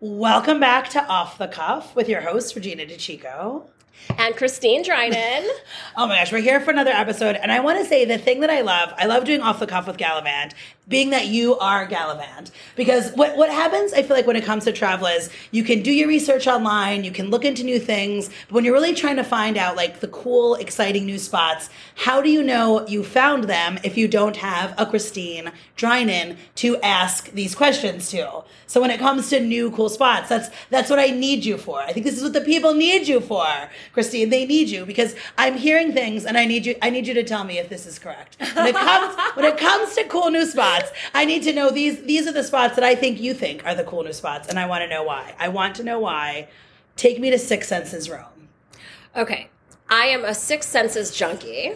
Welcome back to Off the Cuff with your host, Regina DeChico. And Christine Dryden. oh my gosh, we're here for another episode. And I want to say the thing that I love, I love doing Off the Cuff with Galavante, being that you are Galavante. Because what, what happens, I feel like, when it comes to travel is you can do your research online, you can look into new things, but when you're really trying to find out like the cool, exciting new spots, how do you know you found them if you don't have a Christine Dryden to ask these questions to? So when it comes to new cool spots, that's that's what I need you for. I think this is what the people need you for, Christine. They need you because I'm hearing things and I need you I need you to tell me if this is correct. When it comes when it comes to cool new spots, I need to know these these are the spots that I think you think are the cool new spots and I want to know why. I want to know why. Take me to Six Senses Rome. Okay. I am a Six Senses junkie.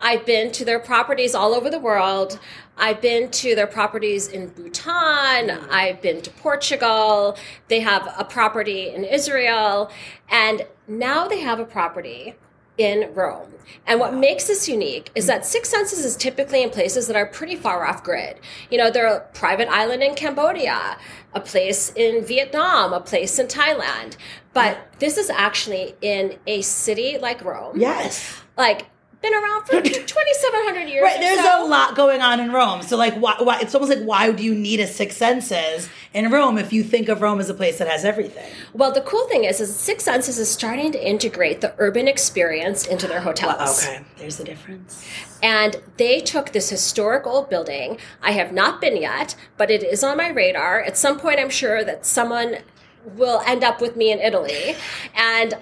I've been to their properties all over the world. I've been to their properties in Bhutan. Mm. I've been to Portugal. They have a property in Israel. And now they have a property in Rome. And what makes this unique is that Six Senses is typically in places that are pretty far off grid. You know, they're a private island in Cambodia, a place in Vietnam, a place in Thailand. But this is actually in a city like Rome. Yes. Like been around for 2700 years right there's so. a lot going on in rome. So like why, why it's almost like why do you need a six senses in rome if you think of rome as a place that has everything? Well the cool thing is is six senses is starting to integrate the urban experience into their hotels. Well, okay. There's the difference. And they took this historic old building. I have not been yet but it is on my radar. At some point i'm sure that someone will end up with me in italy. And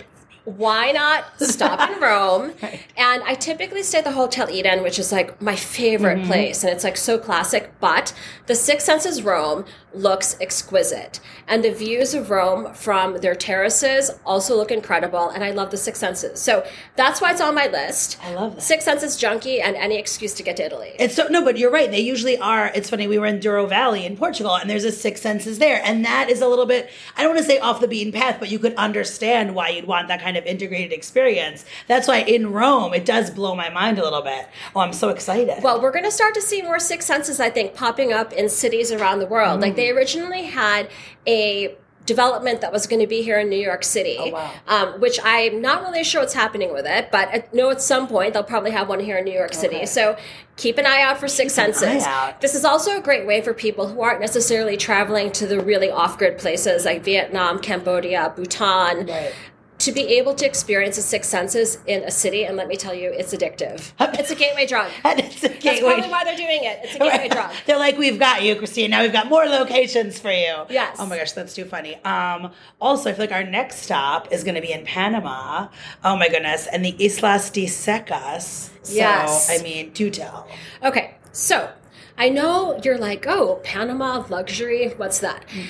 why not stop in Rome? right. And I typically stay at the Hotel Eden, which is like my favorite mm-hmm. place. And it's like so classic. But the Six Senses Rome looks exquisite. And the views of Rome from their terraces also look incredible. And I love the Six Senses. So that's why it's on my list. I love that. Six Senses junkie and any excuse to get to Italy. It's so, no, but you're right. They usually are. It's funny. We were in Douro Valley in Portugal and there's a Six Senses there. And that is a little bit, I don't want to say off the beaten path, but you could understand why you'd want that kind of integrated experience. That's why in Rome, it does blow my mind a little bit. Oh, I'm so excited. Well, we're going to start to see more Six Senses, I think, popping up in cities around the world. Mm. Like they originally had a development that was going to be here in New York City, oh, wow. um, which I'm not really sure what's happening with it, but I know at some point they'll probably have one here in New York City. Okay. So keep an eye out for Six keep Senses. This is also a great way for people who aren't necessarily traveling to the really off grid places like Vietnam, Cambodia, Bhutan. Right to be able to experience the six senses in a city, and let me tell you, it's addictive. It's a gateway drug. it's a gateway. That's probably why they're doing it. It's a gateway drug. They're like, we've got you, Christine. Now we've got more locations for you. Yes. Oh my gosh, that's too funny. Um, also, I feel like our next stop is going to be in Panama. Oh my goodness, and the Islas de Secas. So, yes. I mean, do tell. Okay, so I know you're like, oh, Panama luxury. What's that? Mm.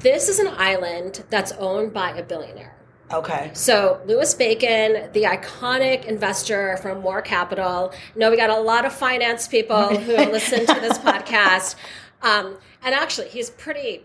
This is an island that's owned by a billionaire. Okay. So Louis Bacon, the iconic investor from Moore Capital. No, we got a lot of finance people who listen to this podcast. Um, and actually, he's pretty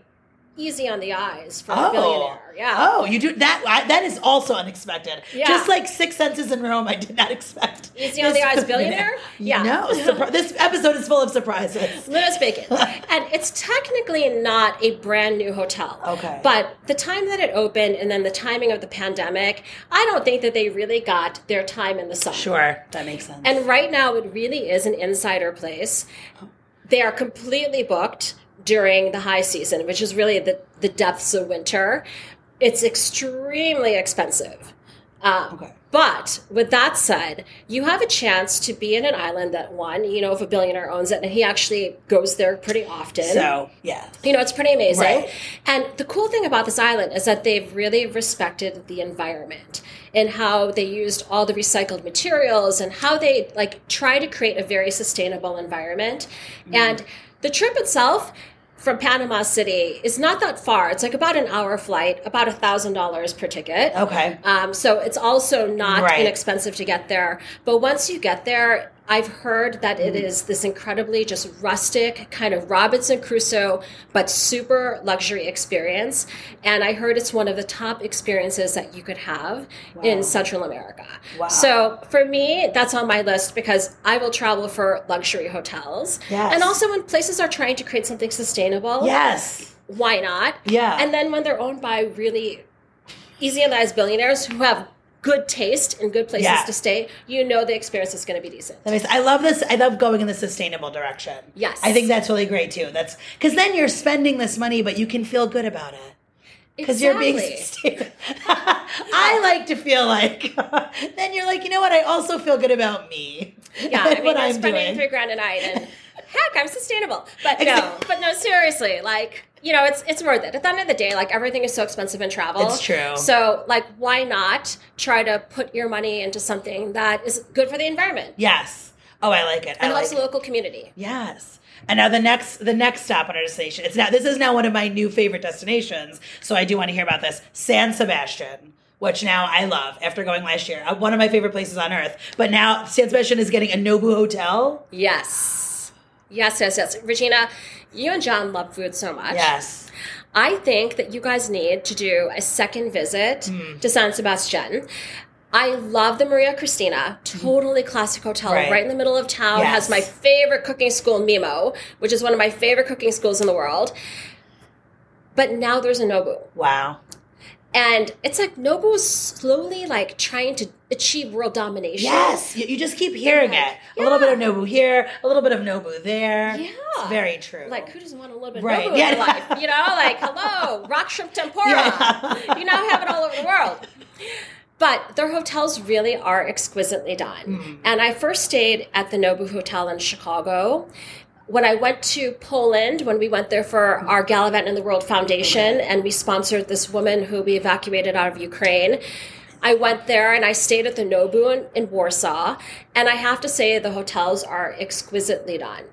easy on the eyes for oh. a billionaire. Yeah. Oh, you do that. I, that is also unexpected. Yeah. Just like Six Senses in Rome, I did not expect. Easy on the eyes, billionaire. Yeah. No, surpri- this episode is full of surprises. Louis Bacon, and it's technically not a brand new hotel. Okay. But the time that it opened, and then the timing of the pandemic, I don't think that they really got their time in the sun. Sure, that makes sense. And right now, it really is an insider place. They are completely booked during the high season, which is really the, the depths of winter. It's extremely expensive. Um, okay. But with that said, you have a chance to be in an island that one, you know, if a billionaire owns it and he actually goes there pretty often. So, yeah. You know, it's pretty amazing. Right. And the cool thing about this island is that they've really respected the environment and how they used all the recycled materials and how they like try to create a very sustainable environment. Mm. And the trip itself, from Panama City is not that far. It's like about an hour flight, about a thousand dollars per ticket. Okay. Um, so it's also not right. inexpensive to get there. But once you get there, I've heard that it is this incredibly just rustic kind of Robinson Crusoe, but super luxury experience. And I heard it's one of the top experiences that you could have wow. in Central America. Wow. So for me, that's on my list because I will travel for luxury hotels. Yes. And also when places are trying to create something sustainable. Yes why not? Yeah. And then when they're owned by really easy and eyes billionaires who have good taste and good places Yeah. to stay, you know the experience is going to be decent. That makes, I love this. I love going in the sustainable direction. Yes. I think that's really great too. That's because then you're spending this money, but you can feel good about it because you're being sustainable. I like to feel like then you're like, you know what? I also feel good about me. Yeah, I mean, what I'm spending doing. three grand a night, and heck, I'm sustainable. But no, but no, seriously, like you know, it's it's worth it. At the end of the day, like everything is so expensive in travel. It's true. So, like, why not try to put your money into something that is good for the environment Yes. Oh, I like it. I and like helps the it. local community? Yes. And now the next the next stop on our destination. It's now this is now one of my new favorite destinations. So I do want to hear about this. San Sebastian, which now I love after going last year. Uh, One of my favorite places on earth. But now San Sebastian is getting a Nobu hotel. Yes, yes, yes, yes. Regina, you and John love food so much. Yes. I think that you guys need to do a second visit Hmm. to San Sebastian. I love the Maria Cristina, totally classic hotel, Right. right, in the middle of town. Yes. Has my favorite cooking school, Mimo, which is one of my favorite cooking schools in the world. But now there's a Nobu. Wow. And it's like Nobu slowly like trying to achieve world domination. Yes. You, you just keep hearing it. A little bit of Nobu here, a little bit of Nobu there. Yeah. It's very true. Like, who doesn't want a little bit Right, of Nobu yeah. in life? You know, like, hello, rock shrimp tempura. Yeah. You now have it all over the world. But their hotels really are exquisitely done. Hmm. And I first stayed at the Nobu Hotel in Chicago. When I went to Poland, when we went there for our Galavante in the World Foundation, and we sponsored this woman who we evacuated out of Ukraine, I went there and I stayed at the Nobu in, in Warsaw. And I have to say, the hotels are exquisitely done.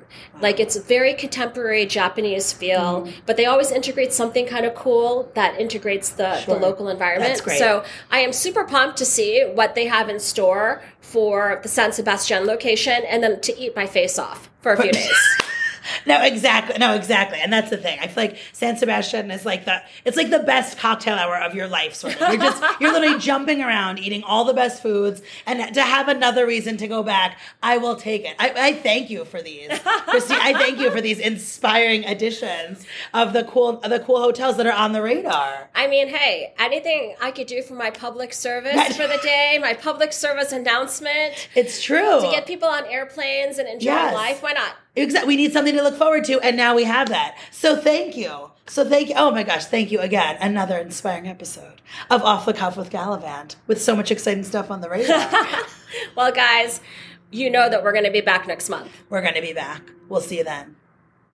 Like it's a very contemporary Japanese feel, Mm-hmm. but they always integrate something kind of cool that integrates the, Sure. the local environment. So I am super pumped to see what they have in store for the San Sebastian location and then to eat my face off for a few days. No, exactly. No, exactly. And that's the thing. I feel like San Sebastian is like the it's like the best cocktail hour of your life, sort of. You're just you're literally jumping around, eating all the best foods, and to have another reason to go back, I will take it. I, I thank you for these, Christine. I thank you for these inspiring additions of the cool of the cool hotels that are on the radar. I mean, hey, anything I could do for my public service for the day, my public service announcement, It's true. to get people on airplanes and enjoy Yes. life, why not? Exactly. We need something to look forward to, and now we have that. So thank you. So thank you. Oh my gosh, thank you again. Another inspiring episode of Off the Cuff with Galavante with so much exciting stuff on the radar. Well, guys, you know that we're going to be back next month. We're going to be back. We'll see you then.